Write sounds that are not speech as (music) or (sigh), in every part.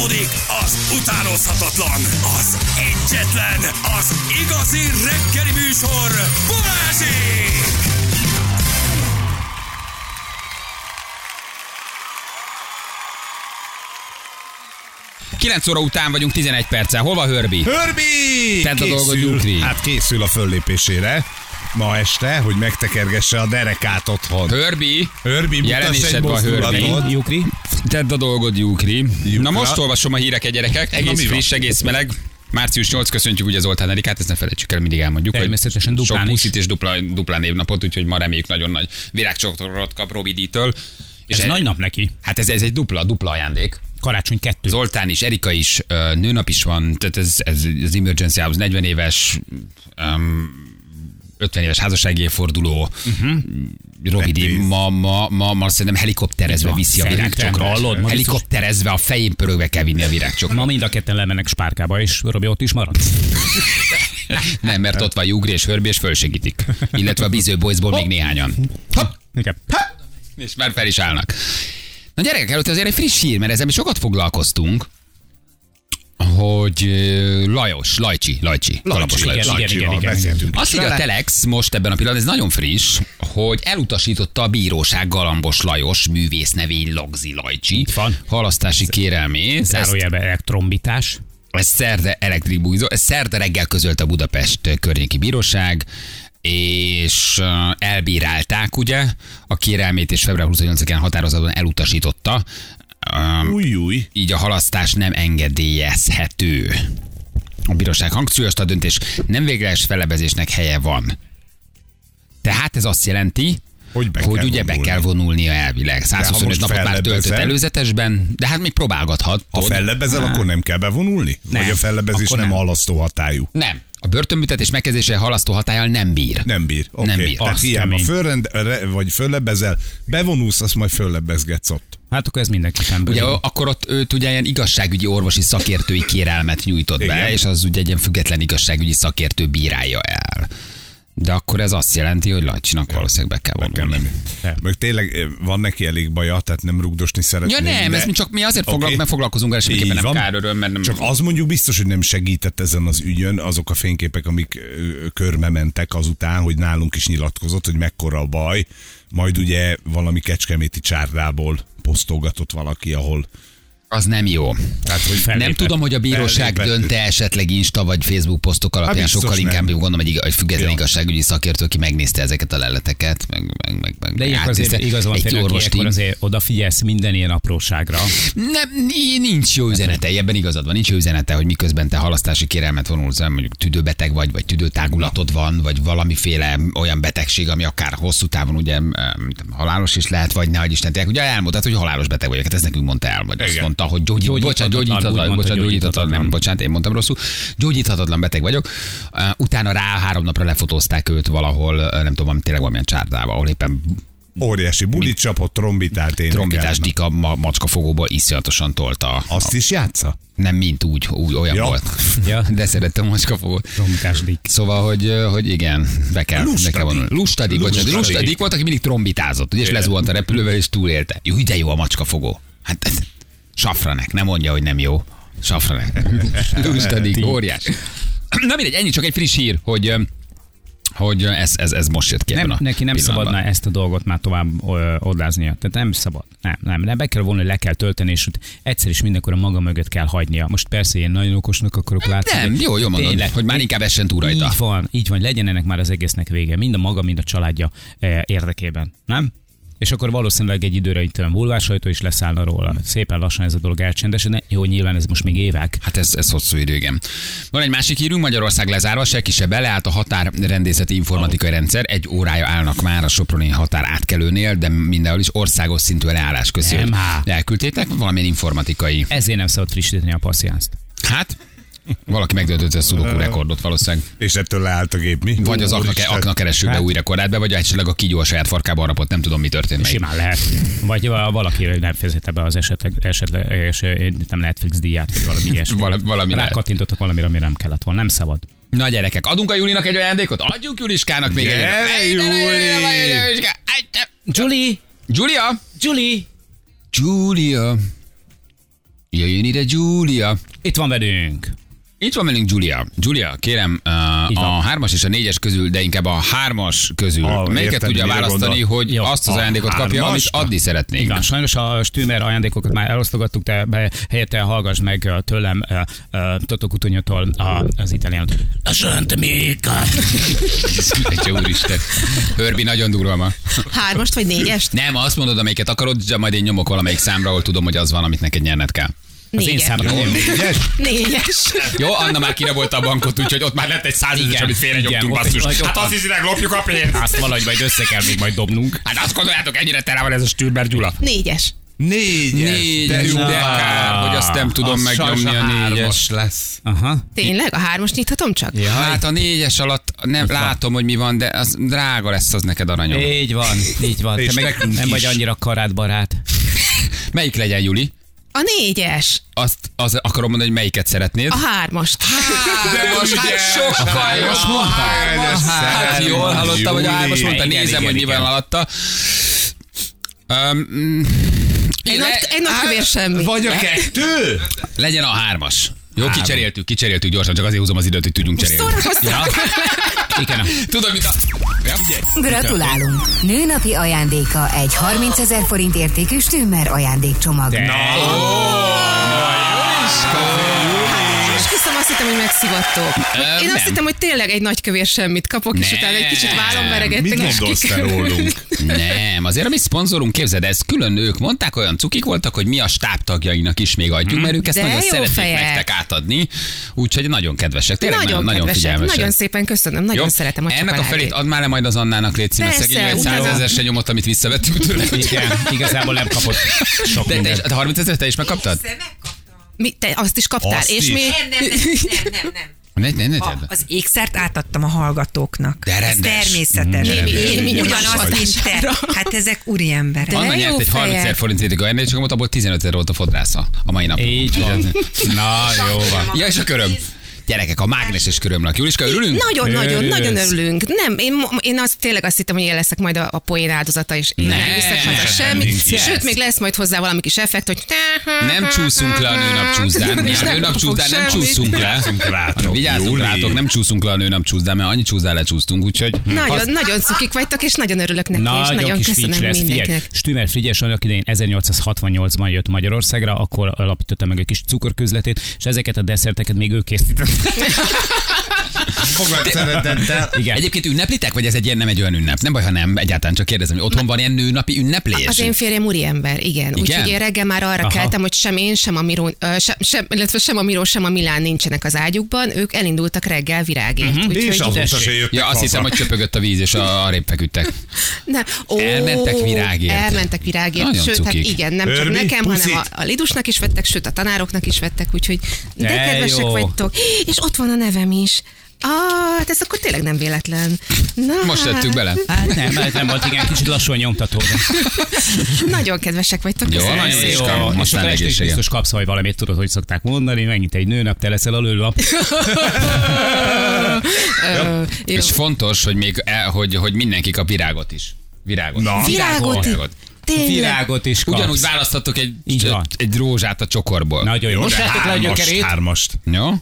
Folytatódik az utánozhatatlan, az egyetlen, az igazi reggeli műsor, Balázsék! 9 óra után vagyunk 11 perccel. Hol van Hörbi? Hörbi! Tedd a dolgod, Gyukri. Hát készül a föllépésére ma este, hogy megtekergesse a derekát otthon. Hörbi, Hörbi, mutass Jelenésed egy van, Hörbi. mozdulatot. Jukri? tedd a dolgod, Jukri. Jukra. Na most olvasom a híreket, gyerekek. Egész friss, egész meleg. Március 8, köszöntjük ugye Zoltán Erikát, ezt ne felejtsük el, mindig elmondjuk. hogy Természetesen duplán Sok is. puszit és dupla, dupla névnapot, úgyhogy ma reméljük nagyon nagy virágcsokrot kap Robi D-től. És Ez nagy nap neki. Hát ez, ez egy dupla, dupla ajándék. Karácsony kettő. Zoltán is, Erika is, nőnap is van, tehát ez, ez az Emergency House 40 éves, um, 50 éves házassági évforduló, uh-huh. Rövidi, Petőz. ma, ma, ma, ma szerintem helikopterezve viszi a virágcsokrot. hallod? Helikopterezve a fején pörögve kell vinni a virágcsokrot. Ma mind a ketten lemennek spárkába, és Robi ott is marad. (laughs) Nem, mert ott van Jugri és Hörbi, és fölsegítik. Illetve a Biző Boysból még néhányan. Hopp, Igen. és már fel is állnak. Na gyerekek, előtt azért egy friss hír, mert ezzel mi sokat foglalkoztunk, hogy Lajos, Lajcsi, Lajcsi, igen, Lajos. igen, Lajcsival igen, igen. beszéltünk Azt írja a. Telex most ebben a pillanatban, ez nagyon friss, hogy elutasította a bíróság Galambos Lajos művész nevény Lagzi Lajcsi Itt van. halasztási kérelmét. Zárójelben elektrombitás. ez szerde elektribújzó, ez szerde reggel közölt a Budapest környéki bíróság, és elbírálták ugye a kérelmét, és február 28-án határozatban elutasította. Öm, Új, új. így a halasztás nem engedélyezhető. A bíróság hangsúlyozta a döntés, nem végleges felebezésnek helye van. Tehát ez azt jelenti, Hogy be hogy kell ugye be vonulni. kell vonulnia elvileg. 125 most napot már töltött fellebezel- előzetesben, de hát még próbálgathat. Ha tudod? fellebezel, akkor nem kell bevonulni? Nem. Vagy a fellebezés nem, nem. halasztó hatályú? Nem. A börtönbüntetés megkezdése halasztó hatállyal nem bír. Nem bír. Okay. Nem bír. Tehát hiába fölrend, re, vagy föllebezel, bevonulsz, azt majd föllebezgetsz ott. Hát akkor ez mindenképpen Ugye bőven. akkor ott őt ugye ilyen igazságügyi orvosi szakértői kérelmet nyújtott be, Igen. és az ugye egy ilyen független igazságügyi szakértő bírálja el. De akkor ez azt jelenti, hogy Lajcsinak valószínűleg be kell vonulni. Meg tényleg eh, van neki elég baja, tehát nem rugdosni Ja szeretnék. nem, de... ez mi csak mi azért mert foglalkozunk vele, semmiképpen nem van. kár öröm, mert nem... Csak az mondjuk biztos, hogy nem segített ezen az ügyön azok a fényképek, amik körbe mentek azután, hogy nálunk is nyilatkozott, hogy mekkora a baj. Majd ugye valami kecskeméti csárdából posztolgatott valaki, ahol Az nem jó. tehát, hogy Nem Fellépett. tudom, hogy a bíróság dönte esetleg Insta vagy Facebook posztok alapján, Hát sokkal inkább nem. gondolom, egy, ig- egy független Ja. igazságügyi szakértő, aki megnézte ezeket a leleteket, meg, meg, meg, meg De ilyenkor azért igaz van, egy tényleg, orvos ilyenkor tím. azért odafigyelsz minden ilyen apróságra. Nem, nincs jó üzenete, ebben igazad van, nincs jó üzenete, hogy miközben te halasztási kérelmet vonulsz, mondjuk tüdőbeteg vagy, vagy tüdőtágulatod van, vagy valamiféle olyan betegség, ami akár hosszú távon ugye halálos is lehet, vagy nehogy Isten, tényleg, ugye elmondtad, hogy halálos beteg vagyok, hát ezt nekünk mondta el, vagy azt Igen. Mondta, hogy gyógyít, bocsánat, Gyógyíthatatlan, gyógyíthatatlan, úgy mondta, bocsánat, gyógyíthatatlan, nem, bocsánat, én mondtam rosszul, gyógyíthatatlan beteg vagyok. Uh, Utána rá három napra lefotózták őt valahol, uh, nem tudom, valami- tényleg valamilyen csárdába, ahol éppen óriási bulit csapott, trombitált énekelt. trombitás dika ma, macskafogóból iszonyatosan tolta. Azt is játsza? Nem mint úgy, úgy olyan Ja. volt. (laughs) Ja. De szerettem a macskafogót. Trombitásdik. Szóval, hogy, ö, hogy igen, be kell, be kell vonulni. Lustadik, Lustadik. lustadik volt, aki mindig trombitázott, ugye, és lezuhant a repülővel, és túlélte. Jó, de jó a macskafogó. Hát safranek, nem mondja, hogy nem jó. Safranek. (laughs) lustadik, óriás. Na mindegy, ennyi csak egy friss hír, hogy hogy ez, ez, ez most jött ki Nem, neki nem pillanatban. szabadna ezt a dolgot már tovább ö, odáznia. Tehát nem szabad. Nem, nem, nem. Be kell volna, le kell tölteni, és egyszer is mindenkor a maga mögött kell hagynia. Most persze én nagyon okosnak akarok látni. Nem, jó, jó mondod, tényleg, hogy már inkább essen túl rajta. Így van, így van, legyen ennek már az egésznek vége. Mind a maga, mind a családja érdekében. Nem? És akkor valószínűleg egy időre itt olyan bulvársajtó is leszállna róla. Szépen lassan ez a dolog elcsendesedne. Jó, nyilván ez most még évek. Hát ez, ez hosszú idő, igen. Van egy másik hírünk, Magyarország lezárva, senki se beleállt a határrendészeti informatikai rendszer. Egy órája állnak már a Soproni határ átkelőnél, de mindenhol is országos szintű leállás közül. Nem, hát. Elküldtétek valamilyen informatikai. Ezért nem szabad frissíteni a passziánzt. Hát, valaki megdöntötte a szudokú rekordot valószínűleg. És ettől leállt a gép, mi? Vagy az akna, akna keresőbe Hát. új rekordát be, vagy esetleg a kígyó a saját farkába harapott, nem tudom, mi történt meg. Simán lehet. Vagy valaki nem fizette be az esetleg, esetleges eh, nem Netflix díját, vagy valami ilyesmi. Val- valami lehet. Rákattintottak valamire, ami nem kellett volna. Nem szabad. Na gyerekek, adunk a Julinak egy ajándékot? Adjunk Juliskának még egy Gyere, Juli! Julie! Julia? Julie! Julia. Jöjjön ide Julia. Itt van velünk. Itt van velünk Julia. Julia, kérem, uh, a hármas és a négyes közül, de inkább a hármas közül. Ah, Melyiket értem, tudja választani, gondol. hogy Jó. azt az A ajándékot kapja, amit adni szeretnék. Igen, sajnos a Stümer ajándékokat már elosztogattuk, de helyette hallgass meg ö, tőlem uh, uh, Toto Kutunyotól a, az italiánot. La Santa Mica. Egy (laughs) úristen. Hörbi nagyon durva ma. Hármast vagy négyest? Nem, azt mondod, amelyiket akarod, de majd én nyomok valamelyik számra, ahol tudom, hogy az van, amit neked nyerned kell. Az én Négyes. számra nem. Négyes? Négyes. Jó, Anna már kirabolta a bankot, úgyhogy ott már lett egy százezes, amit félrenyomtunk, basszus. ott- Hát ott- azt hiszitek, lopjuk a pénzt. Azt valahogy majd össze kell még majd dobnunk. Hát azt gondoljátok, ennyire tele van ez a Stürmer Gyula. Négyes. Négyes. Négyes, jó. de kár, hogy azt nem tudom Az megnyomni a négyes. hármas lesz. Aha. Tényleg? A hármast nyithatom csak? Ja. Hát a négyes alatt nem látom, hogy mi van, de az drága lesz az neked aranyom. Így van, így van. Te meg nem is. vagy annyira karátbarát. (laughs) Melyik legyen, Juli? A négyes. Azt az akarom mondani, hogy melyiket szeretnéd. A hármast. De most hát sokkal Hármas most mondta. hármas Hát jól hallottam, hogy a hármas mondta, Igen, nézem, igen, hogy mi van igen. alatta. Um, Egy nagy, egy nagy kövér semmi. Vagy a kettő? legyen a hármas. Jó, kicseréltük, kicseréltük gyorsan, csak azért húzom az időt, hogy tudjunk cserélni. Szórakoztak. Igen. Tudod, mint a... Ja? Gratulálunk! Nőnapi ajándéka egy 30 ezer forint értékű Stümmer ajándékcsomag. De azt hittem, hogy megszivattok. Én nem. azt hittem, hogy tényleg egy nagy kövér semmit kapok, és Nem. utána egy kicsit vállom veregettek. Mit és gondolsz te rólunk? (laughs) Nem, azért a mi szponzorunk, képzeld, ez külön ők mondták, olyan cukik voltak, hogy mi a stábtagjainak is még adjuk, mert ők ezt De nagyon jó szeretnék fejek. nektek átadni, úgyhogy nagyon kedvesek. Tényleg Nagyon, nagyon, nagyon kedvesek, figyelmesek. nagyon szépen köszönöm, nagyon szeretem a Ennek a felét add már le majd az Annának, színes, Persze, szegény, egy utána- százezer se nyomott, amit visszavettünk tőle. igen, igazából nem kapott sok De te is, mindent. de 30 ezer te is megkaptad? Mi, te azt is kaptál, Azt és is. mi... Nem, nem, nem, nem, nem, nem. Ne, ne, ne, A, az ékszert átadtam a hallgatóknak. De Ez rendes. természetes. Némi- némi nyomás Ugyanaz, mint te. Hát ezek úri emberek. De Anna nyert egy 30 ezer forint értékű ajándékcsomagot, abból 15 ezer volt a fodrásza a mai napon. Így van. Na, jó van. Ja, és a köröm. Gyerekek, a mágneses körömnek. Juliska, örülünk? Nagyon, nagyon, nagyon örülünk. Nem, én, én azt, tényleg azt hittem, hogy én leszek majd a, a poén áldozata, és én nem viszek haza nem semmit. Sőt, még lesz majd hozzá valami kis effekt, hogy... Nem csúszunk le a nőnap csúszdán. A nem nőnap csúszdán nem csúszunk le. rátok, Vigyázzunk rátok, nem csúszunk le a nőnap csúszdán, mert annyi csúszdán lecsúsztunk, úgyhogy... Nagyon, nagyon cukik vagytok, és nagyon örülök neki, és Nagyon köszönöm mindenkinek. Stümer Frigyes annak idején 1868-ban jött Magyarországra, akkor alapította meg egy kis cukorközletét, és ezeket a desszerteket még ő készítette. Foglalt szeretettel. Igen. Egyébként ünneplitek, vagy ez egy ilyen nem egy olyan ünnep? Nem baj, ha nem, egyáltalán csak kérdezem, hogy otthon van ilyen nőnapi ünneplés? Az én férjem úri ember, igen. Úgyhogy én reggel már arra Aha. keltem, hogy sem én, sem a Miró, sem, sem, illetve sem a Miró, sem a Milán nincsenek az ágyukban. Ők elindultak reggel virágért. Uh-huh. És azóta se jöttek Ja, azt hiszem, hogy csöpögött a víz, és a, arrébb feküdtek. Nem. Ó, Elmentek virágért. Elmentek virágért. Nagyon sőt, hát cukik. igen, nem csak Örbi, nekem, hanem puszit. a, a Lidusnak is vettek, sőt a tanároknak is vettek, úgyhogy de, De kedvesek jó. vagytok. És ott van a nevem is. Ah, hát ez akkor tényleg nem véletlen. Na, Most tettük bele. Hát nem, hát nem volt, igen, kicsit lassan nyomtató. De. (laughs) Nagyon kedvesek vagytok. Jó, köszönöm nagyon jó. Jó, is egészséget. biztos kapsz majd valamit, tudod, hogy szokták mondani, megint egy nőnap, te leszel a (laughs) jó. És fontos, hogy még el, hogy, hogy mindenki kap virágot is. Virágot. Na. Virágot. Virágot. Tényleg. Virágot is kapsz. Ugyanúgy választhatok egy, egy rózsát a csokorból. Nagyon jó. Most le a hármast, gyökerét? hármast. Jó?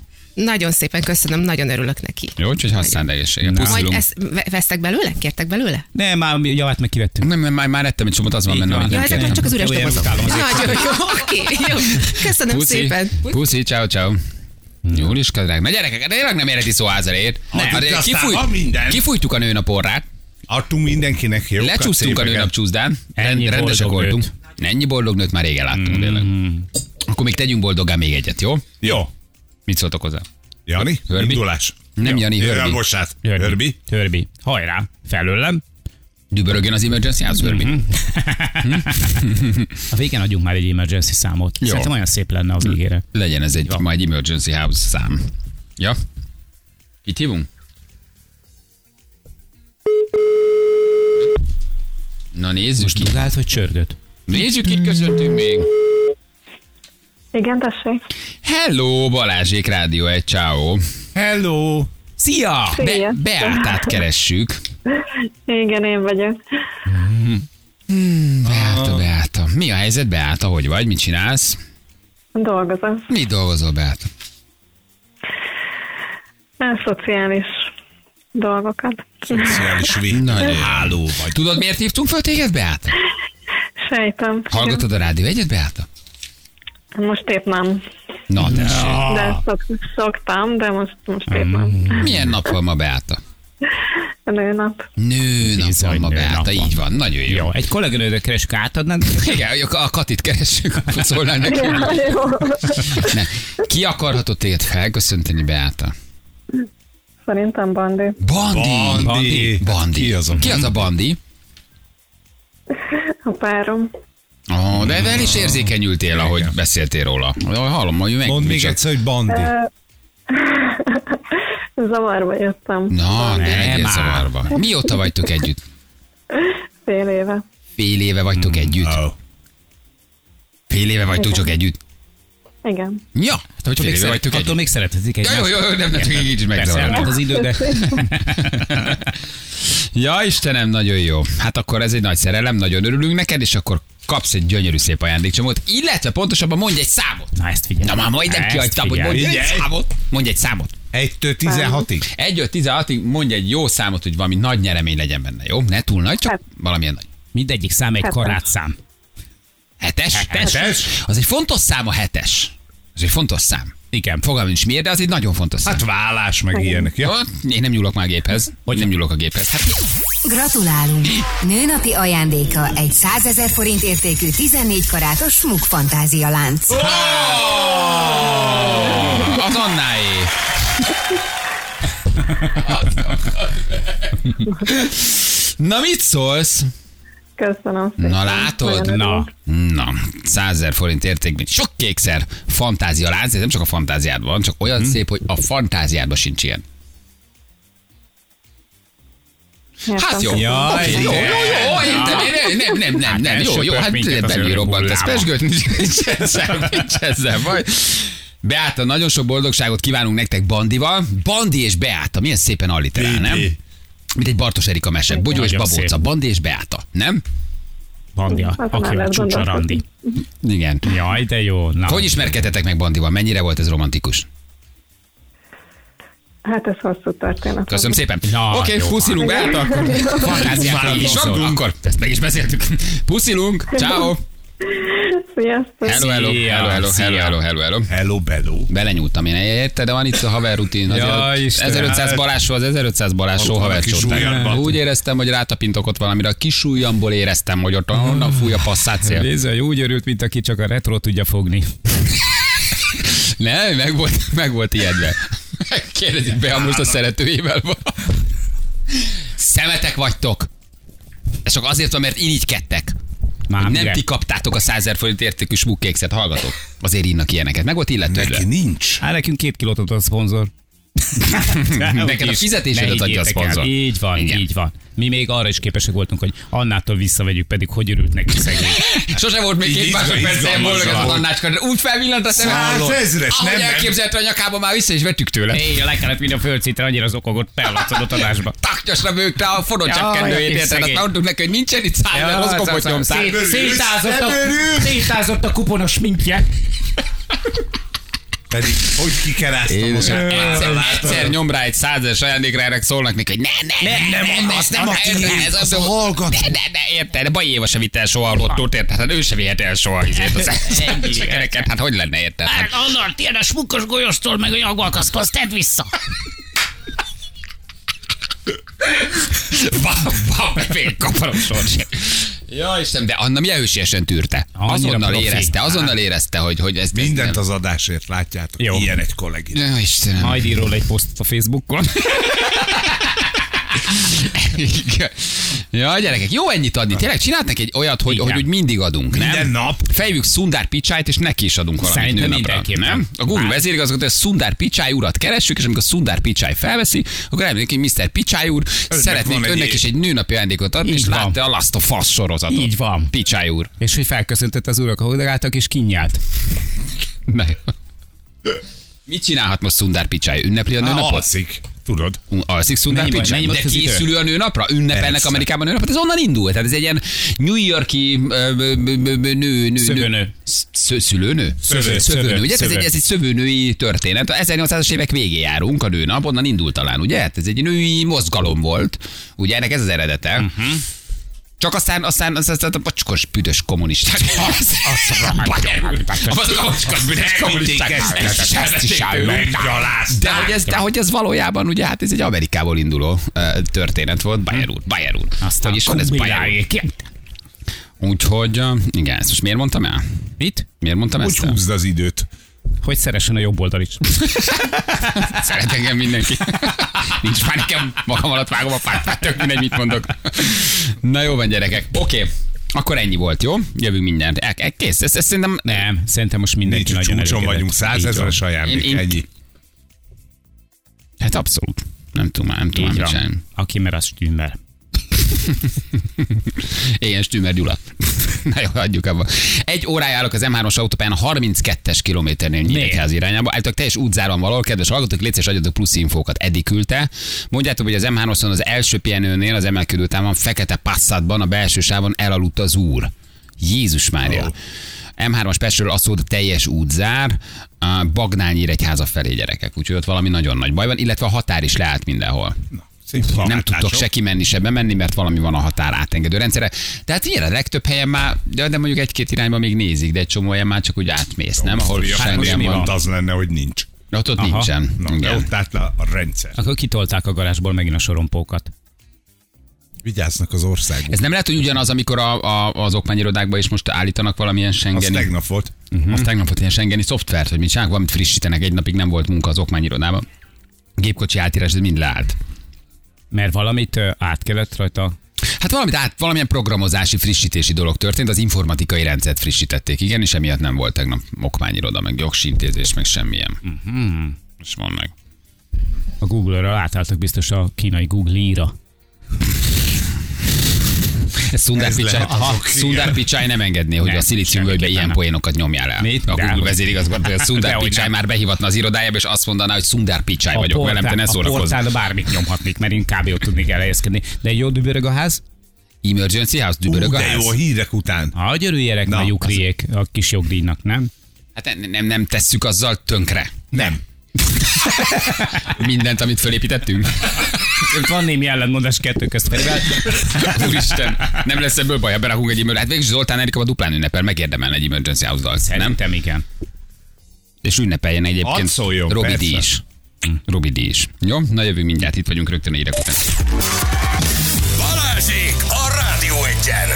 Nagyon szépen köszönöm, nagyon örülök neki. Jó, úgyhogy használd egészséget. Majd ezt vesztek belőle? Kértek belőle? Nem, már javát meg kivettünk. Nem, nem, már, már ettem egy csomót, az van benne, van. Ja, nem ezek csak az üres dobozok. Nagyon jó, oké, jó. Köszönöm Puszi, szépen. puszi, ciao, ciao. Júliska, drága. Na gyerekek, de tényleg nem érheti szó házerét. Hát minden. Kifújtuk a nőnap orrát, Adtunk mindenkinek jó. lecsúsztunk a nőnap csúszdán, rendesek voltunk. Ennyi boldog nőt már régen láttunk, tényleg. Akkor még tegyünk boldogá még egyet, jó? Jó. Mit szóltok hozzá? Jani, Hörbi? indulás. Nem Jani, Ja, Hörbi. bocsánat. Hörbi. Hörbi. Hajrá. Felőlem. Dübörögjön az emergency house, Hörbi. (laughs) A végén adjunk már egy emergency számot. Jó. Szerintem olyan szép lenne a végére. Legyen ez egy majd emergency house szám. Ja? Kit hívunk? Na nézzük Most ki. dugált vagy csörgött? Nézzük, kit köszöntünk még. Igen, tessék. Hello, Balázsék Rádió egy ciao. Hello. Szia! Be. Beátát keressük. Igen, én vagyok. Beáta, Beáta. Mi a helyzet, Beáta? Hogy vagy? Mit csinálsz? Dolgozom. Mi dolgozol, Beáta? A szociális dolgokat. Szociális vég. Nagyon jó. Háló vagy. Tudod, miért hívtunk föl téged, Beáta? Sejtem. Hallgatod a rádió egyet, Beáta? Most épp nem. Na, tessék. De szok, szoktam, de most, most épp nem. Milyen nap van ma, Beáta? Nőnap. Nőnap Bizony, van ma, nőnap Beáta, van. így van. Nagyon jó. Jó, egy kolléganőre keresünk, átadnád? Igen, a Katit keressük, akkor szólnál neki. Ja, jó. Ne. Ki akarhatott téged felköszönteni, Beáta? Szerintem Bandi. Bandi. Bandi. Bandi. Ki az a Ki az a Bandi? A párom. Oh, de el is érzékenyültél, ahogy beszéltél róla. Hallom, hogy meg... Mondd még csak- egyszer, hogy Bandi. (laughs) Zavarba jöttem. Na, ne Nem legyél zavarba. Mióta vagytok együtt? Fél éve. Fél éve vagytok együtt? Oh. Fél éve vagytok csak együtt? Igen. Ja, hogy fél Még szeret, attól együtt. még szeretetik Ja, egymást. jó, jó, nem, nem, csak így is elment az idő, de (laughs) Ja, Istenem, nagyon jó. Hát akkor ez egy nagy szerelem, nagyon örülünk neked, és akkor kapsz egy gyönyörű szép ajándékcsomót, illetve pontosabban mondj egy számot. Na ezt figyelj. Na már majdnem kihagytam, hogy mondj egy számot. Mondj egy számot. 1-től 16-ig? 1 16 mondj egy jó számot, hogy valami nagy nyeremény legyen benne, jó? Ne túl nagy, csak Hát. valamilyen nagy. Mindegyik szám egy Hetes. karátszám. Hetes? Hetes? Az egy fontos szám a hetes. Az egy fontos szám. Igen. Fogalmam nincs miért, de az egy nagyon fontos szám. Hát vállás meg ilyenek. Ja. én nem nyúlok már a géphez. Hogy nem nyúlok a géphez? Hát Gratulálunk! Nőnapi ajándéka egy 100 ezer forint értékű 14 karátos smuk fantázia lánc. az Annáé. (laughs) Na mit szólsz? Köszönöm szépen. Na látod? Na. Na, 100 ezer forint értékben sok kékszer fantázia lánc, ez nem csak a fantáziádban van, csak olyan Hm. szép, hogy a fantáziádban sincs ilyen. Hát jó, Jaj, oké, jó, jó, jó, értem, én nem, nem, nem, nem, nem, jó, jó, hát belül robbant, ez pesgőt, nincs nincs ezzel, nincs ezzel baj. Beáta, nagyon sok boldogságot kívánunk nektek Bandival. Bandi és Beáta, milyen szépen alliterál, nem? Mint egy Bartos Erika mese. Bogyó és Nagyon Babóca, szép. Bandi és Beáta, nem? Bandia, Azon aki el a csúcsa gondolkodni. randi. (laughs) Igen. Jaj, de jó. Na. Hogy ismerkedtetek meg Bandival? Mennyire volt ez romantikus? Hát ez hosszú történet. Köszönöm szépen. Na, Oké, jó puszilunk, van. Beáta, akkor Fantáziákról így van van, szó. akkor ezt meg is beszéltük. Puszilunk, ciao. Sziasztok. Hello, hello, hello, hello, hello, hello, hello, hello. Hello, bello. Belenyúltam én, érted, de van itt a haver rutin. Ja, ott Istenem. 1500 balásról, az 1500 balás Ott soha van a vert kis ujjadban. Úgy éreztem, hogy rátapintok ott valamire. A kis ujjamból éreztem, hogy ott onnan fúj a passzát szél. Bizony, úgy örült, mint aki csak a retro tudja fogni. (laughs) Nem, meg volt, meg volt ijedve. Kérdezik be, ha most a szeretőjével van. Szemetek vagytok. Ez csak azért van, mert irigykedtek. Már Nem mire? ti kaptátok a 100 ezer forint értékű smukkékszet, hallgatok. Azért írnak ilyeneket. Meg volt illetődve. Neki nincs. Hát nekünk két kilót a szponzor. Neked a fizetésedet adja a szponzor. Így van, Igen. így van. Mi még arra is képesek voltunk, hogy Annától visszavegyük, pedig hogy örült neki szegény. (laughs) Sose volt még két Így másodperc ilyen izgalmas boldog ez az annácska, de úgy felvillant a szemem. Százezres, nem, nem. elképzelte a nyakába, már vissza is vettük tőle. Éj, le kellett vinni a földszintre, annyira az okogott bealacodott adásba. Taknyosra bőgte a cseppkendőjét, kis érted? Azt mondtuk neki, hogy nincsen itt száj, gombot nyomtál. Szét- Szétázott a, kuponos sminkje. Pedig hogy kikeráztam most. Egyszer, egyszer nyom rá egy százes ajándékra, erre szólnak neki, hogy ne, ne, ne, nem, ne, nem, ne, azt ne, nem a ne, tiéd, érted, ez az az a hallgató. Ne, ne, ne, érted, de Bajéva se vitt el soha a lottót, érted? Hát ő se vihet el soha izét (laughs) (laughs) hát hogy lenne, érted? Hát, onnan tiéd a smukkos golyóstól, meg a jagvalkasztól, tedd vissza. van, van, még kaparom sorsért. Ja, Isten, de Anna milyen hősiesen tűrte. Annyira Azonnal profi. érezte, azonnal érezte, hogy, hogy ez Mindent ez az adásért látjátok. Jó. Ilyen egy kollégit. nem... Ja, Istenem. Majd ír róla egy posztot a Facebookon. (laughs) Igen. Ja, gyerekek, jó ennyit adni. Tényleg csináltak egy olyat, hogy, hogy úgy mindig adunk, nem? Minden nap. Fejvük Szundár Picsájt, és neki is adunk valamit Szerintem nőnapra, mindenképpen. Nem? A Google vezérigazgató Szundár Picsáj urat keressük, és amikor Szundár Picsáj felveszi, akkor elmondjuk, hogy Mr. Picsáj úr, szeretnénk van egy önnek év. is egy nőnapi ajándékot adni, Így és van. látta a Last of Us sorozatot. Így van. Picsáj úr. És hogy felköszöntött az urak, álltak, és kinyált. Jó. Mit csinálhat most Szundár Picsáj? Ünnepli a nőnapot? alszik. Tudod. Alszik Pichai, mennyi de idő? készülő a nőnapra? Ünnepelnek Persze. Amerikában a nőnapot? Ez onnan indult. Tehát ez egy ilyen New Yorki nő, nő, nő. Szövőnő. Szö- Szülőnő? Szövő, Szövőnő. szövő, Ugye ez egy, ez egy szövőnői történet. A 1800-as évek végén járunk, a nőnap, onnan indult talán, ugye? Hát ez egy női mozgalom volt. Ugye ennek ez az eredete. Uh-huh. Csak aztán, aztán, aztán, aztán a pocskos büdös kommunisták. Az, az a pocskos büdös kommunisták. Is de hogy, ez, de hogy ez valójában, ugye, hát ez egy Amerikából induló uh, történet volt, Bayer úr, Bayer úr. Aztán hogy is van ez Bayer. Úgyhogy, uh, igen, ezt most miért mondtam el? Mit? Miért mondtam Úgy ezt el? húzd az időt. Hogy szeressen a jobb oldal is. (laughs) Szeret engem mindenki. Nincs már nekem magam alatt vágom a fát, tök mindegy, mit mondok. Na jó van, gyerekek. Oké. Okay. Akkor ennyi volt, jó? Jövünk mindjárt. El, el, kész, ezt, ezt szerintem Nem, szerintem most mindenki Nincs nagyon csúcson vagyunk, százezeres ajándék, Én- én- ennyi. Hát abszolút. Nem tudom már, nem tudom Így mit. Aki mer, az stümmer. (laughs) Ilyen Stümer Gyula. (laughs) Na jó, hagyjuk abba. Egy órája állok az M3-as autópályán a 32-es kilométernél Nyíregyház irányába. Állítok teljes útzáron való, kedves hallgatók, légy adjatok plusz infókat. Eddig küldte. Mondjátok, hogy az M3-oson az első pihenőnél az emelkedő távon fekete passzátban a belső sávon elaludt az úr. Jézus Mária. Ó. M3-as Pestről a szót teljes útzár, a Bagnál Nyíregyháza felé gyerekek. Úgyhogy ott valami nagyon nagy baj van, illetve a határ is leállt mindenhol Szép nem tudtok se kimenni, se bemenni, mert valami van a határ átengedő rendszere. Tehát ilyen a legtöbb helyen már, de, de mondjuk egy-két irányba még nézik, de egy csomó helyen már csak úgy átmész, nem? Ahol Hát most van. Az lenne, hogy nincs. Ott, ott Aha. nincsen. Na, de Igen. ott állt le a rendszer. Akkor kitolták a garázsból megint a sorompókat. Vigyáznak az országok. Ez nem lehet, hogy ugyanaz, amikor a, a, az okmányirodákban is most állítanak valamilyen Az Schengeni. tegnap volt. Uh-huh. Az tegnap volt ilyen Schengeni szoftvert, hogy mit csinálnak, valamit frissítenek, egy napig nem volt munka az okmányirodában. Gépkocsi átírás, de mind leállt. Mert valamit át kellett rajta. Hát valamit át, valamilyen programozási, frissítési dolog történt, az informatikai rendszert frissítették, igen, és emiatt nem volt tegnap okmányiroda, meg jogsintézés, meg semmilyen. Uh-huh. És van meg. A Google-ről átálltak biztos a kínai Google-ra. (laughs) Azok, Sundar igen. Pichai nem engedné, hogy Nem, a szilíciumvölgybe ilyen poénokat nyomjál el. Mit? A Google vezérigazgató, a (laughs) Pichai nem. már behivatna az irodájába, és azt mondaná, hogy Sundar Pichai vagyok, velem te ne a szórakozz. portálra bármit nyomhatnék, mert én kb. ott tudnék elhelyezkedni. De jó dübörög a ház? Emergency House, dübörög Ú, a de jó, a ház. hírek után. Ha gyerüljenek, Na, na, lyukriék a kis jogdíjnak, nem? Hát nem, nem, nem tesszük azzal tönkre. Nem. (laughs) Mindent, amit fölépítettünk. Itt van némi ellentmondás kettő közt Ferivel. Úristen, nem lesz ebből baj, ha berakunk egy emergency. Hát végül Zoltán Erika a duplán ünnepel, megérdemelne egy emergency house nem? Szerintem igen. És ünnepeljen egyébként szóljon, Robi D is. Robi D is. Jó, na jövünk mindjárt, itt vagyunk rögtön a hírek után. Balázsék a Rádió Egyen!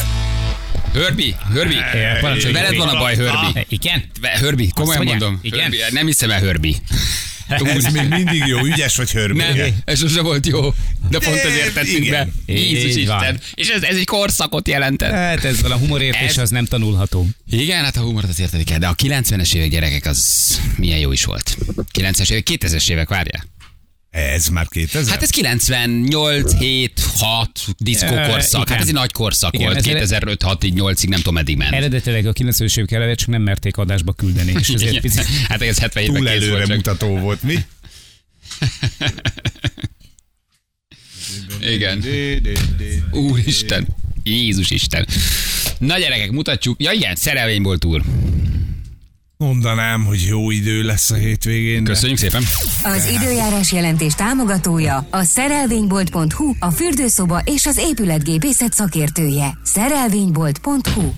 Hörbi, Hörbi, parancsolj, veled van a baj, Hörbi. Ah, Igen? Hörbi, komolyan mondom. Igen? Hörbi, nem hiszem el, Hörbi. Ez még mindig jó, ügyes vagy hörbi. Nem, ez sose volt jó. De pont De, ezért tettünk be. Jézus. Isten. És ez, ez egy korszakot jelentett. Hát ez a humorértés, Ez- az nem tanulható. Igen, hát a humort az érteni kell, de a 90-es évek gyerekek az milyen jó is volt. 90-es évek, 2000-es évek, várjál. Ez már 2000? Hát ez 98, 7, 6 diszkó Ö, korszak. igen. Hát ez egy nagy korszak Igen, volt. ez- 2005, 6, 8-ig nem tudom, meddig ment. Eredetileg a 90-es évek elejét csak nem merték adásba küldeni, és ezért picit (laughs) Hát ez 77-ben Túl kész előre volt. Csak. mutató volt, mi? (laughs) Igen. Úristen. Jézus Isten. Na gyerekek, mutatjuk. Ja igen, szerelvény túl. Mondanám, hogy jó idő lesz a hétvégén. de- Köszönjük szépen. Az időjárás jelentés támogatója a szerelvénybolt.hu, a fürdőszoba és az épületgépészet szakértője. Szerelvénybolt.hu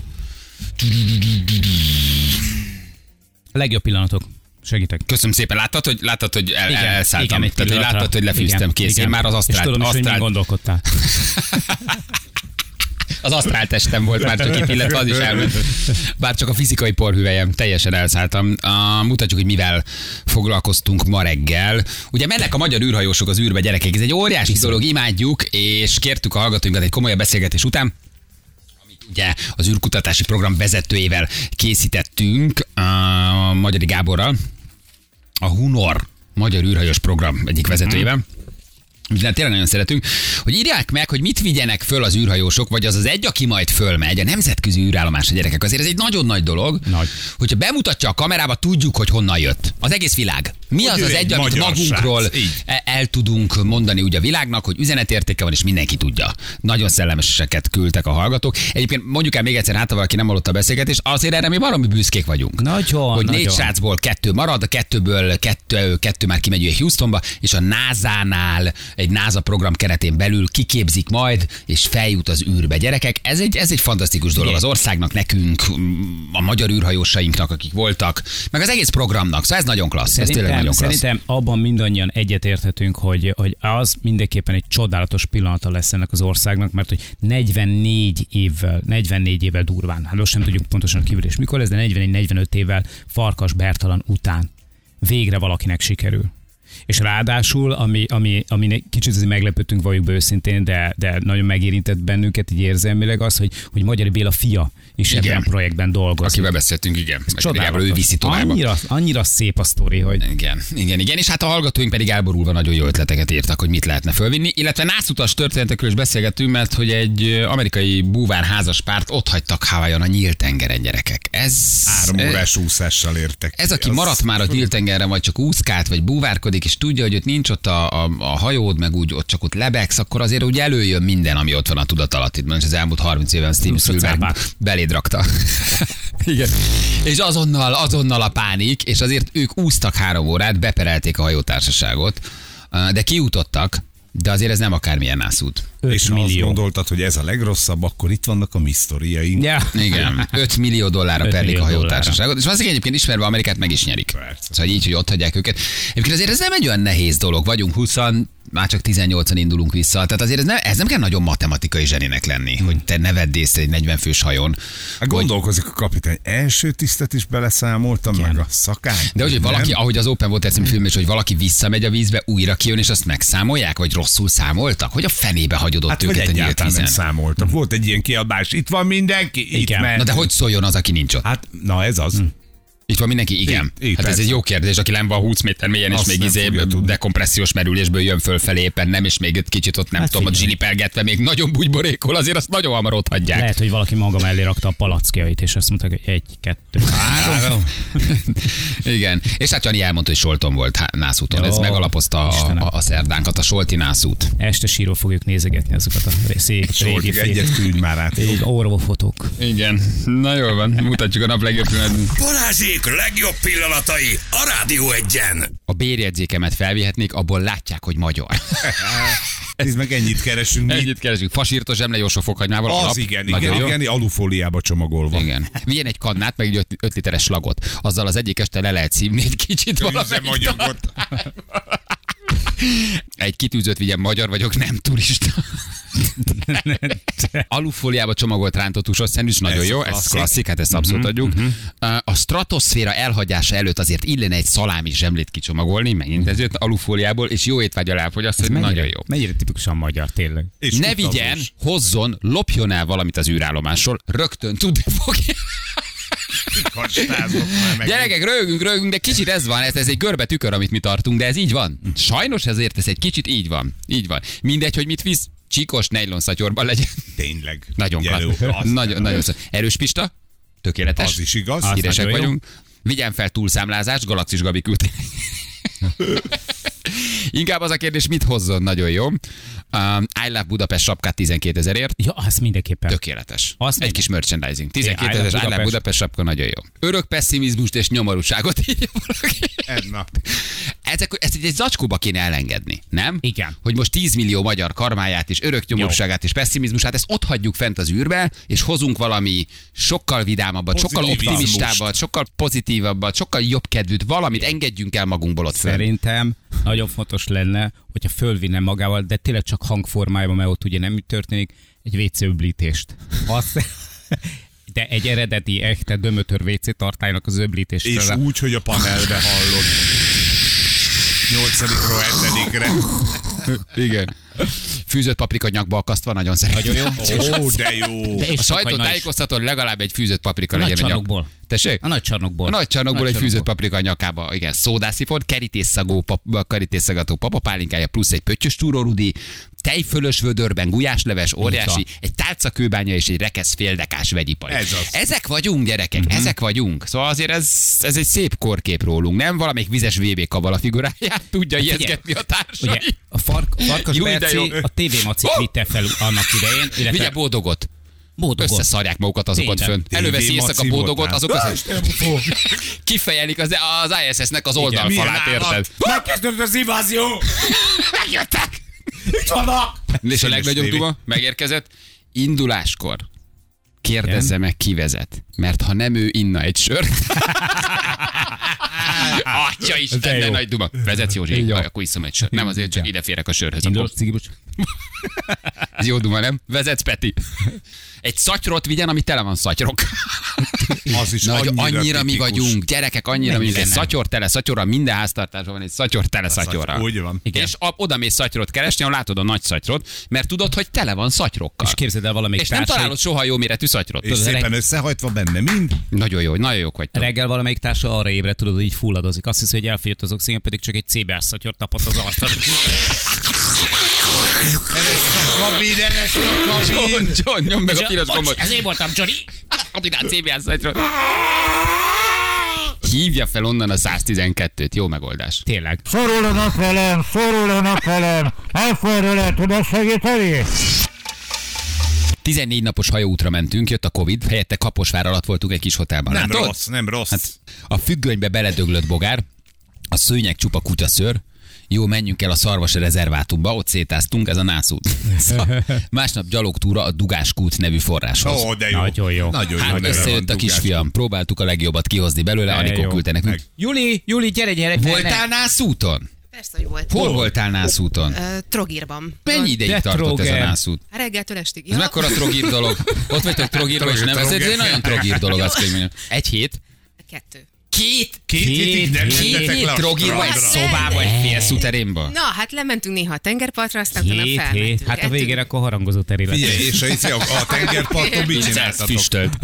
legjobb pillanatok. Segítek. Köszönöm szépen. Láttad, hogy, láttad, hogy el, Igen, elszálltam? igen, egy Tehát, hogy láttad, hogy lefűztem. Igen, Kész. Én igen. már az És asztrál, tudom is, hogy gondolkodtál. (laughs) az asztrál testem volt már csak itt, illetve az is elment. Bár csak a fizikai porhüvelyem, teljesen elszálltam. Uh, mutatjuk, hogy mivel foglalkoztunk ma reggel. Ugye mennek a magyar űrhajósok az űrbe, gyerekek. Ez egy óriási dolog, imádjuk, és kértük a hallgatóinkat egy komolyabb beszélgetés után, ugye az űrkutatási program vezetőjével készítettünk, a Magyari Gáborral, a Hunor Magyar űrhajós program egyik vezetőjével. De tényleg nagyon szeretünk, hogy írják meg, hogy mit vigyenek föl az űrhajósok, vagy az az egy, aki majd fölmegy, a nemzetközi űrállomás a gyerekek. Azért ez egy nagyon nagy dolog, Nagy. hogyha bemutatja a kamerába, tudjuk, hogy honnan jött. Az egész világ. Mi Hogy az az egy amit magunkról srác. E- el tudunk mondani úgy a világnak, hogy üzenetértéke van, és mindenki tudja. Nagyon szellemeseket küldtek a hallgatók. Egyébként mondjuk el még egyszer, hát ha valaki nem hallotta a beszélgetést, azért erre mi baromi büszkék vagyunk. Nagyon, Hogy négy nagyon. srácból kettő marad, a kettőből kettő, kettő már kimegy Houstonba, és a NASA-nál egy NASA program keretén belül kiképzik majd, és feljut az űrbe. Gyerekek, ez egy, ez egy fantasztikus dolog az országnak, nekünk, a magyar űrhajósainknak, akik voltak, meg az egész programnak. Szóval ez nagyon klassz. ez tényleg Szerintem, nagyon klassz. szerintem abban mindannyian egyetérthetünk, hogy, hogy az mindenképpen egy csodálatos pillanata lesz ennek az országnak, mert hogy 44 évvel, 44 évvel durván, hát most nem tudjuk pontosan a kívülés mikor ez, de 44-45 évvel Farkas Bertalan után végre valakinek sikerül. És ráadásul, ami, ami, ami kicsit azért meglepődtünk, valljuk be őszintén, de, de nagyon megérintett bennünket így érzelmileg az, hogy, hogy Magyar Béla fia is Igen. ebben a projektben dolgozik. Akivel beszéltünk, igen. Csodálatos. Ő viszi tovább. Annyira, annyira szép a sztori, hogy Igen, igen, igen, és hát a hallgatóink pedig elborulva nagyon jó ötleteket írtak, hogy mit lehetne fölvinni, illetve nászutas történetekről is beszélgettünk, mert hogy egy amerikai búvár házas párt ott hagytak Hawaiion a nyílt tengeren gyerekek. Ez, Három órás úszással értek. ez, aki Az- maradt már a nyílt tengeren, vagy csak úszkált, vagy búvárkodik, és tudja, hogy ott nincs ott a, a, a hajód, meg úgy ott csak ott lebegsz, akkor azért úgy előjön minden, ami ott van a tudatalattidban, és az elmúlt 30 évben Steven Spielberg beléd rakta. (laughs) Igen. És azonnal, azonnal a pánik, és azért ők úsztak három órát, beperelték a hajótársaságot, de kiutottak, de azért ez nem akármilyen nászút. 5 És ha azt millió. gondoltad, hogy ez a legrosszabb, akkor itt vannak a mi sztoriaink. Ja. Igen, (laughs) 5 millió dollárra 5 perlik millió a hajótársaságot, és valószínűleg egyébként ismerve Amerikát meg is nyerik. Persze. Szóval így, hogy ott hagyják őket. Egyébként azért ez nem egy olyan nehéz dolog, vagyunk 20 már csak 18-an indulunk vissza. Tehát azért ez nem, ez nem kell nagyon matematikai zsenének lenni, hogy te ne vedd észre egy 40 fős hajón. Hát gondolkozik a kapitány, első tisztet is beleszámoltam, meg a szakány. De hogy, hogy valaki, Nem? ahogy az Open Water című film is, hogy valaki visszamegy a vízbe, újra kijön, és azt megszámolják, vagy rosszul számoltak? Hogy a fenébe hagyod ott Hát őket a nyílt egyáltalán nem vízen? számoltak. Volt egy ilyen kiabás, itt van mindenki, itt Igen. ment. Na de hogy szóljon az, aki nincs ott? Hát, na ez az. Itt van mindenki? Igen. Így, így, hát ez persze. egy jó kérdés, aki nem van 20 méter mélyen, és Azt még izé dekompressziós merülésből jön fölfelé éppen nem, és még egy kicsit ott nem Hát tudom, ott zsilipelgetve, még nagyon bugyborékol, azért azt nagyon hamar ott hagyják. Lehet, hogy valaki maga mellé rakta a palackjait, és azt mondta, hogy egy, kettő, három. (laughs) Igen. És hát Jani elmondta, hogy Solton volt nászúton. Jó, Ez megalapozta a, Istenem. a, a szerdánkat, a Solti nászút. Este síró fogjuk nézegetni azokat a szép régi egyet küldj már át. Orvofotók. Igen. Na jól van, mutatjuk a nap legjobb pillanatban. Balázsék legjobb pillanatai a Rádió egyen. A bérjegyzékemet felvihetnék, abból látják, hogy magyar. (laughs) Nézd meg, ennyit keresünk mi. Ennyit keresünk. Fasírtos zsemle, jó sok fokhagymával. Az alap. igen, Nagyon igen, jó. igen, alufóliába csomagolva. Igen. Vigyen egy kannát, meg egy 5 literes slagot. Azzal az egyik este le lehet szívni egy kicsit valamelyik. (laughs) Egy kitűzött vigyen magyar vagyok, nem turista. (laughs) Alufóliába csomagolt rántott húsos szendvics, nagyon Ez jó, ez klasszik. klasszik, hát ezt abszolút adjuk. A stratoszféra elhagyása előtt azért illene egy szalámi zsemlét kicsomagolni, megint ez jött alufóliából, és jó étvágyal elfogyasztani, nagyon jó. Mennyire tipikusan magyar, tényleg. És Ne utazós. vigyen, hozzon, lopjon el valamit az űrállomásról, rögtön tudni fogja. Gyerekek, rögünk, rögünk, de kicsit ez van, ez, ez egy görbe tükör, amit mi tartunk, de ez így van. Sajnos ezért ez egy kicsit így van. Így van. Mindegy, hogy mit visz, csíkos nejlon szatyorban legyen. Tényleg. Nagyon azt- Nagyon, nagyon. Erős Pista? Tökéletes. Az is igaz. Az Híresek nagyon jó. vagyunk. Vigyen fel túlszámlázást, Galaxis Gabi küldte. (laughs) Inkább az a kérdés, mit hozzon, nagyon jó. Um, I Love Budapest sapkát 12 ezerért. Ja, azt mindenképpen. Tökéletes. Azt Egy minden. kis merchandising. I 12 Love ezer I Love Budapest. Budapest sapka nagyon jó. Örök pessimizmust és nyomorúságot (laughs) írja valaki. Edna. Ezek, ezt egy zacskóba kéne elengedni, nem? Igen. Hogy most 10 millió magyar karmáját és örök nyomorúságát és pessimizmusát, ezt ott hagyjuk fent az űrbe, és hozunk valami sokkal vidámabbat, sokkal optimistábbat, sokkal pozitívabbat, sokkal jobb kedvűt, valamit engedjünk el magunkból ott. Szerintem nagyon fontos lenne, hogyha fölvinne magával, de tényleg csak hangformájában, mert ott ugye nem történik, egy WC öblítést. Azt, (laughs) de egy eredeti, echte dömötör WC tartálynak az öblítést. És úgy, hogy a panelbe hallod. Nyolcadikról hetedikre. Igen. Fűzött paprika nyakba akasztva, nagyon szeretem. Nagyon jó. Ó, de jó. De és A csak sajtó vagy nagy- tájékoztató, hogy legalább egy fűzött paprika A nagy legyen a nyak. csarnokból. Tessék? A nagy csarnokból. A nagy csarnokból egy fűzött paprika a nyakába, igen, szódászifon, kerítésszagó, pap, kerítésszagató papapálinkája, plusz egy pöttyös túrórudi, tejfölös vödörben gulyásleves, óriási, egy tálcakőbánya és egy rekesz féldekás vegyipari. Ez az. Ezek vagyunk, gyerekek, Mhm. ezek vagyunk. Szóval azért ez, ez egy szép korkép rólunk, nem valamelyik vizes VB kavala figuráját tudja ijeszgetni a társai. Ugye, a fark, Farkas Jó, de Berci jó. a TV Macik Oh! vitte fel annak idején, Vigye illetve bódogot. Bódogot. Összeszarják magukat azokat Tényleg. fönt. Előveszi éjszaka Maci bódogot, azok az... Kifejelik az, az ISS-nek az oldalfalát, érted? Megkezdődött az invázió! Megjöttek! Itt vannak! És a legnagyobb duma megérkezett. Induláskor kérdezze meg, ki vezet. Mert ha nem ő, inna egy sört. (laughs) Atya Isten, De jó. nagy duma. Vezetsz Józsi, Jó. akkor iszom egy sört. Nem azért, csak ide férek a sörhöz. Indulok, cigibus. Ez jó duma, nem? Vezetsz, Peti. Egy szatyrot vigyen, ami tele van szatyrok. Az is Nagy, annyira, annyira mi vagyunk, gyerekek, annyira mi vagyunk. Szatyor tele szatyorra, minden háztartásban van egy szatyor tele szatyorra. Úgy van. Igen. És a, oda mész szatyrot keresni, ahol látod a nagy szatyrot, mert tudod, hogy tele van szatyrokkal. És képzeld el valamelyik és nem társai- találod soha jó méretű szatyrot. És Tudod, szépen reg- összehajtva benne mind. Nagyon jó, nagyon jók vagytok. Reggel valamelyik társa arra ébred, tudod, hogy így fulladozik. Azt hiszi, hogy elfogyott az oxigén, pedig csak egy CBS szatyor tapott az arcra. Kabin, eres kabin. John, John, nyomd meg a piros gombot. Ez én voltam, Johnny. CBS szatyrot. Hívja fel onnan a 112-t. Jó megoldás. Tényleg. Szorulnak velem, szorulnak velem. Elfölről el tudod segíteni? 14 napos hajóútra mentünk, jött a Covid, helyette Kaposvár alatt voltunk egy kis hotelban. Nem Látod? rossz, nem rossz. Hát a függönybe beledöglött bogár, a szőnyeg csupa kutyaszőr, jó, menjünk el a szarvas rezervátumba, ott szétáztunk, ez a nászút. (laughs) Szóval Másnap gyalogtúra a Dugáskút nevű forráshoz. Ó, de jó. Nagyon jó. Nagyon Hát jó. összejött a kisfiam, próbáltuk a legjobbat kihozni belőle, Anikó küldte nekünk. Meg. Juli, Juli, gyere, gyere. Voltál nászúton? Persze, hogy volt. Hol voltál nászúton? Ö, Trogírban. Mennyi ideig De tartott ez a Troger. nászút? Reggeltől estig. Ez mekkora trogír dolog? (laughs) Ott vagytok trogírban, és nem, ez egy Troger. nagyon trogír dolog, azt kell mondjam. Egy hét? Kettő. Két? Két hétig nem Két mentetek hét le a trogírba, egy szobába, egy fél szuterénba? Na, hát lementünk néha a tengerpartra, aztán utána Hét, felmentünk. Hát a végére akkor harangozó terület. Figyelj, és a, izé, a, a tengerparton mit csináltatok? Füstölt.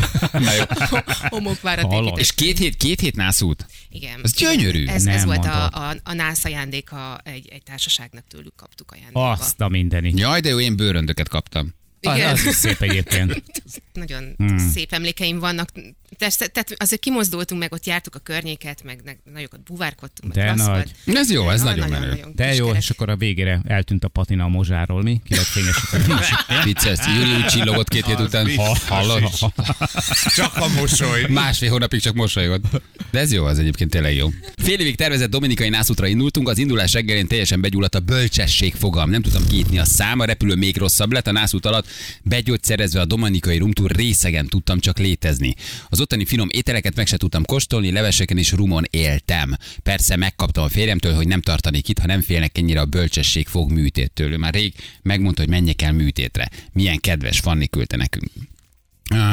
(laughs) Homokvárat Hallod? épített. És két hét, két hét nászút? Igen. Ez gyönyörű. Ez, ez volt a, a, a nász ajándéka egy, egy társaságnak tőlük kaptuk ajándékba. Azt a mindeni. Jaj, de jó, én bőröndöket kaptam. Az, Igen. az is szép egyébként. (laughs) Nagyon Hmm. szép emlékeim vannak. Tehát, tehát azért kimozdultunk meg, ott jártuk a környéket, meg ne- nagyokat buvárkodtunk. De nagy. Ez jó, ez Na- nagyon menő. De jó, és akkor a végére eltűnt a patina a mozsáról, mi? Ki lett fényesíteni. (laughs) Vicces, Júli úgy csillogott két hét után. hallod? (laughs) Csak a mosoly. Másfél hónapig csak mosolygott. De ez jó, ez egyébként tényleg jó. Fél évig tervezett dominikai nászútra indultunk, az indulás reggelén teljesen begyulladt a bölcsesség fogam. Nem tudtam kiítni a szám, a repülő még rosszabb lett, a nászút alatt begyógyszerezve a dominikai rumtúr részegen tudtam csak létezni. Az ottani finom ételeket meg se tudtam kóstolni, leveseken és rumon éltem. Persze megkaptam a férjemtől, hogy nem tartanék itt, ha nem félnek ennyire a bölcsesség fog műtéttől. Ő már rég megmondta, hogy menjek el műtétre. Milyen kedves Fanni küldte nekünk.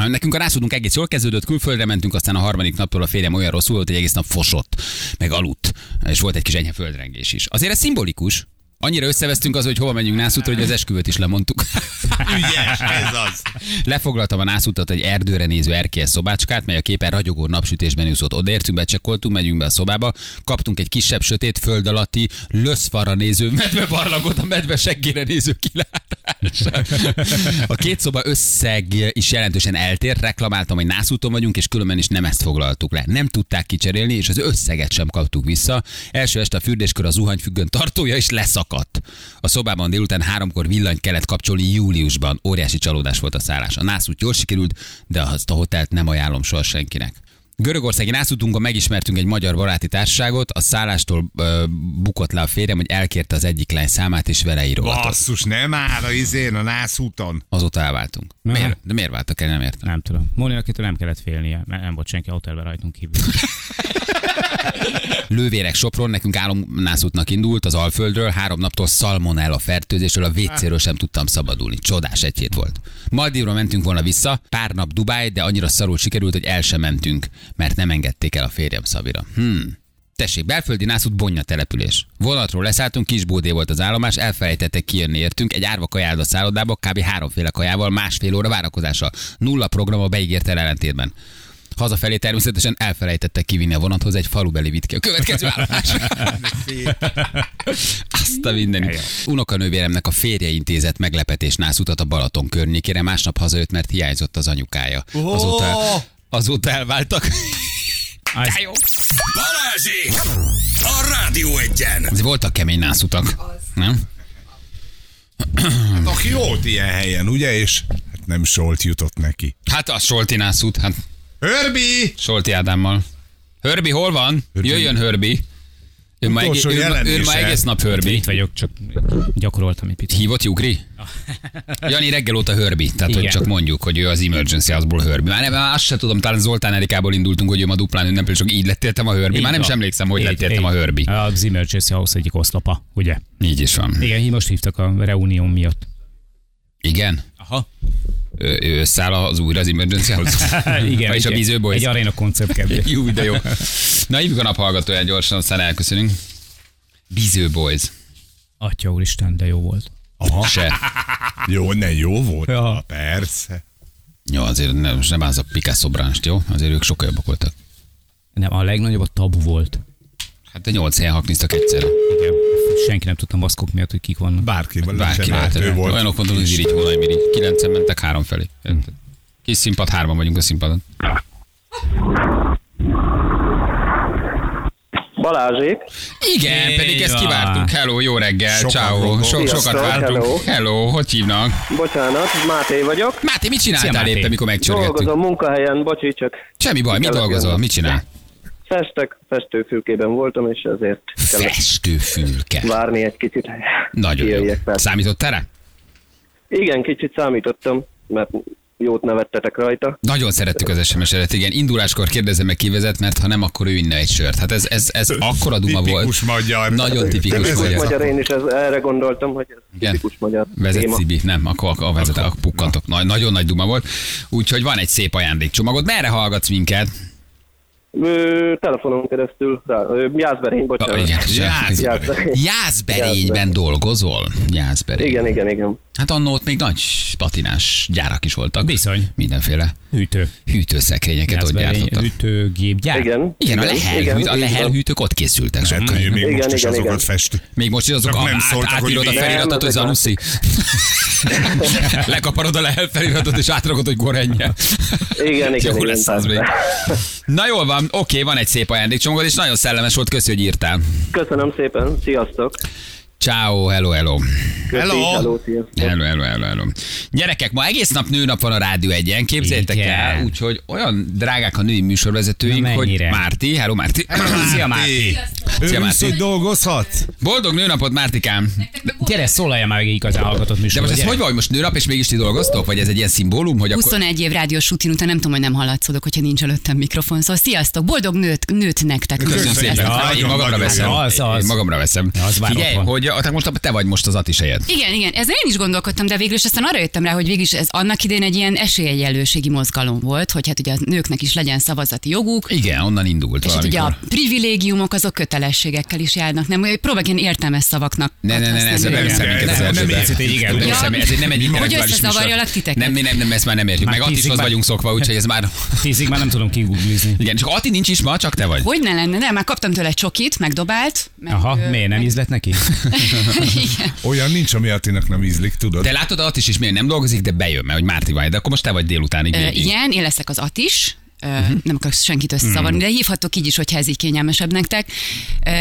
Nekünk a rászódunk egész jól kezdődött, külföldre mentünk, aztán a harmadik naptól a férjem olyan rosszul volt, hogy egész nap fosott, meg aludt, és volt egy kis enyhe földrengés is. Azért ez szimbolikus. Annyira összevesztünk az, hogy hova menjünk nászútra, hogy az esküvőt is lemondtuk. Ügyes, ez az. Lefoglaltam a nászútat egy erdőre néző erkélyes szobácskát, mely a képen ragyogó napsütésben úszott. Odaértünk, becsekkoltunk, megyünk be a szobába, kaptunk egy kisebb, sötét, föld alatti, löszfara néző medvebarlangot, a medve seggére néző kilátás. A két szoba összeg is jelentősen eltér, reklamáltam, hogy nászúton vagyunk, és különben is nem ezt foglaltuk le. Nem tudták kicserélni, és az összeget sem kaptuk vissza. Első este a fürdéskör a zuhanyfüggön tartója is leszakadt. A szobában délután háromkor villanyt kellett kapcsolni júliusban. Óriási csalódás volt a szállás. A nászút jól sikerült, de azt a hotelt nem ajánlom soha senkinek. Görögországi nászútunkon megismertünk egy magyar baráti társaságot, a szállástól ö, bukott le a férjem, hogy elkérte az egyik lány számát, és vele írogatott. Basszus, nem áll a izén a nászúton. Azóta elváltunk. Miért? De miért váltak el, nem értem. Nem tudom. Móninak itt nem kellett félnie, mert nem volt senki a hotelben rajtunk kívül. (laughs) Lővérek Sopron nekünk álomnászútnak indult az Alföldről, három naptól szalmonella fertőzésről, a WC-ről sem tudtam szabadulni. Csodás egy hét volt. Maldívra mentünk volna vissza, pár nap Dubáj, de annyira szarul sikerült, hogy el sem mentünk, mert nem engedték el a férjem Szabira. Hmm. Tessék, belföldi nászút Bonya település. Vonatról leszálltunk, Kisbódé volt az állomás, elfelejtettek kijönni értünk, egy árva kajálda szállodába, kb. háromféle kajával, másfél óra várakozása. Nulla program a beígért ellentétben. Hazafelé természetesen elfelejtettek kivinni a vonathoz egy falubeli vitke. A következő állomás. (laughs) Azt a mindenit. Unokanővéremnek a férje intézett meglepetés nászutat a Balaton környékére, másnap hazajött, mert hiányzott az anyukája. Azóta, azóta elváltak. Az- De jó. Balázsi! A Rádió egyen! Ez voltak kemény nászutak. Nem? Hát aki jót ilyen helyen, ugye? És hát nem Solt jutott neki. Hát a Solti nászút, hát Hörbi! Solti Ádámmal. Hörbi, hol van? Jöjjön Hörbi. Ő ma, egész, ő, ő ma egész nap Hörbi. Itt vagyok, csak gyakoroltam egy picit. Hívott Jugri? (laughs) Jani reggel óta Hörbi, tehát hogy Igen. csak mondjuk, hogy ő az Emergency House-ból Hörbi. Már, már azt se tudom, talán Zoltán Erikából indultunk, hogy ő ma duplán ünnepel, csak így lett értem a Hörbi. Így Már nem is emlékszem, hogy értem a. Hörbi. Az Emergency House egyik oszlapa, ugye? Így is van. Igen, most hívtak a reunión miatt. Igen? Aha. Ő, összeáll az újra az Emergency House. (laughs) Igen, És a Boys. Egy aréna (laughs) koncert kb. Jó, de jó. (laughs) Na, hívjuk a naphallgatóját gyorsan, aztán elköszönünk. Biző Boys. Atya úristen, de jó volt. Aha. Se. Jó, ne jó volt. Ja. Ja. Persze. Jó, azért nem, most nem az a Picasso bránst, jó? Azért ők sokkal jobbak voltak. Nem, a legnagyobb a tabu volt. Hát a nyolc helyen hakniztak egyszerre. Igen. Senki nem tudta maszkok miatt, hogy kik vannak. Bárki, Bárki lehet. ő volt. Olyanok voltunk, hogy Zirigy, Hónaj Mirigy. Kilencen mentek három felé. Érted? Kis színpad, hárman vagyunk a színpadon. Balázsék. Igen, Így pedig ezt kivártuk. Hello, jó reggel, ciao. So, sokat vártunk. hello. Hello, hogy hívnak? Bocsánat, Máté vagyok. Máté, mit csináltál Szia, Máté. éppen, mikor megcsörgettünk? Dolgozom munkahelyen, bocsi, csak Semmi baj, mit dolgozol? Mit csinál? Festek, festőfülkében voltam, és ezért kellett Festőfülke. várni egy kicsit. Nagyon jó. Fel. Számítottál rá? Igen, kicsit számítottam, mert jót nevettetek rajta. Nagyon szerettük az SMS-et, igen. Induláskor kérdezem meg kivezet, mert ha nem, akkor ő inne egy sört. Hát ez, ez, ez akkora duma volt. Tipikus magyar. Nagyon tipikus Tipikus magyar. magyar, én is ez, erre gondoltam, hogy ez Igen. tipikus magyar Vezet téma. Szibi, nem, akkor, akkor vezet, akkor pukkantok. Nagy, nagyon nagy duma volt. Úgyhogy van egy szép ajándékcsomagod. Merre hallgatsz minket? Ö, telefonon keresztül, rá, ö, Jászberény, bocsánat. igen, Jászberény. Jászberényben dolgozol? Jászberény. Igen, igen, igen. Hát annó ott még nagy patinás gyárak is voltak. Bizony. Mindenféle Hűtő. hűtőszekrényeket ott gyártottak. Hűtőgép, gyár. Igen. Igen, a lehel, igen, a lehel hűtők ott készültek Hát, sokkal. még Igen, most is igen, azokat igen. fest. Még most is azok Csak a, nem át, szóltak, átírod a feliratot, hogy Nem, Zanussi. (laughs) Lekaparod a lehel feliratot, és átrakod, hogy gorenje. Igen, igen, Jó lesz az még. Na jól van, oké, van egy szép ajándékcsomagod, és nagyon szellemes volt, köszi, hogy írtál. Köszönöm szépen, sziasztok! Ciao, hello, hello. Hello. hello! Hello, hello, hello. Gyerekek, ma egész nap nőnap van a Rádió egyen, képzeljétek Igen. el, úgyhogy olyan drágák a női műsorvezetőink, Na, hogy? Márti, hello Márti. Szia, Márti. Szia, Márti. hogy dolgozhatsz? Boldog nőnapot, Mártikám. Gyere, szólalja már meg egy igazán hallgatott De műsorba. most ez hogy van, most nőnap, és mégis ti dolgoztok? Vagy ez egy ilyen szimbólum, hogy akkor... 21 év rádiós rutin után nem tudom, hogy nem hallatszódok, hogyha nincs előttem mikrofon. Szóval sziasztok, boldog nőt, nőt nektek. Köszönöm szépen. Én magamra veszem. magamra veszem. Figyelj, hogy te most, te vagy most az Atis helyed. Igen, igen, ezzel én is gondolkodtam, de végül is aztán arra jöttem rá, hogy végül is ez annak idején egy ilyen esélyegyenlőségi mozgalom volt, hogy hát ugye a nőknek is legyen szavazati joguk, Igen, onnan indult és hát ugye valamikor. a privilégiumok azok kötelességekkel is járnak, nem? Próbálok ilyen értelmes szavaknak. Ne, ne, ne, ne, ez nem Nem, nem. Nem ez nem egy intellektuális összezavarjalak titeket? Nem, nem, nem, ezt már nem értjük. Meg Attishoz vagyunk szokva, úgyhogy ez már... (laughs) Tízig már nem tudom kiguglizni. Igen, csak Ati nincs is ma, csak te vagy. Hogy ne lenne, de már kaptam tőle csokit, megdobált. Meg, Aha, ö, miért nem meg- ízlet neki? (laughs) Igen. Olyan nincs, ami Attinak nem ízlik, tudod? De látod, Atis is miért nem dolgozik, de bejön, mert hogy Márti vagy, de akkor most te vagy délutánig. Ö, igen, én leszek az Atis, Ö, nem akarok senkit összezavarni, de hívhatok így is, hogyha ez így kényelmesebb nektek.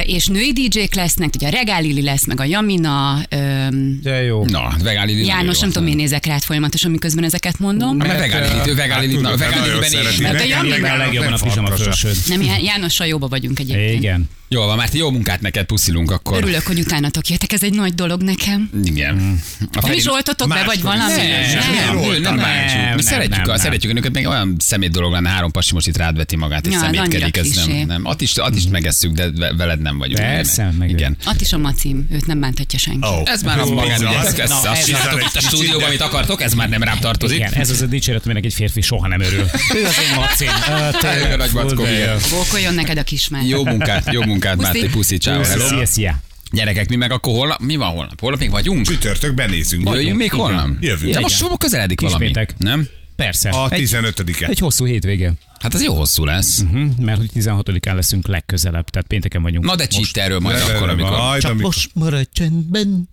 És női DJ-k lesznek, ugye a Regál Lili lesz, meg a Jamina, öm, De jó. Na, Vegáli Lili. János, nem tudom, miért nézek rád folyamatosan, miközben ezeket mondom. Mert Vegáli Lili, ő Vegáli Lili, na, él. Mert a Nekem Jami- legalább A legjobban a nem pizsama. Nem, Já- Jánossal jóba vagyunk egyébként. Igen. Jól van, Márti, jó munkát neked, puszilunk akkor. Örülök, hogy utánatok jöttek, ez egy nagy dolog nekem. Igen. A Nem is oltotok be, vagy valami? Nem, Nem, nem, nem, nem, nem, bántsuk. nem, Mi nem, szeretjük, nem, a- nem. szeretjük három pasi most itt rád veti magát, és Ja, szemétkedik. Ez klisé. nem, nem. Attist, attist megesszük, de ve- veled nem vagyunk. Persze, meg- Igen. Att is a macim, őt nem bánthatja senki. Ó. Ez már az azt ez csináltok itt a stúdióban, amit akartok, ez már nem rám tartozik. Igen, ez az a dicséret, aminek egy férfi soha nem örül. Ő az én macim. Tényleg, nagy mackó. Bókoljon neked a kismár. Jó munkát, jó munkát. Máté, puszi, ciao. Szia, szia. Gyerekek, mi meg akkor holnap? Mi van holnap? Holnap még vagyunk? Csütörtök benézünk. Jöjjünk még holnap? Jövünk. De most közeledik valami, nem? Persze. A Egy, 15-e. egy hosszú hétvége. Hát az jó hosszú lesz. Hm, mert hogy 16-án leszünk legközelebb, tehát pénteken vagyunk. Na de csítt erről majd De- akkor, amikor... majd, Csak amikor most maradj csendben,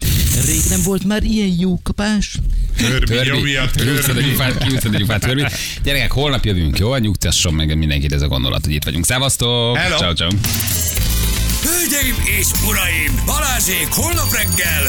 rég nem volt már ilyen jó kapás. Törbi, jó Törbi, miatt, kiúszod a törbi. gyufát, törbi. Gyerekek, holnap jövünk, jó? Nyugtasson meg mindenkit ez a gondolat, hogy itt vagyunk. Szevasztok! Hello. Ciao, ciao. Hölgyeim és uraim, Balázsék holnap reggel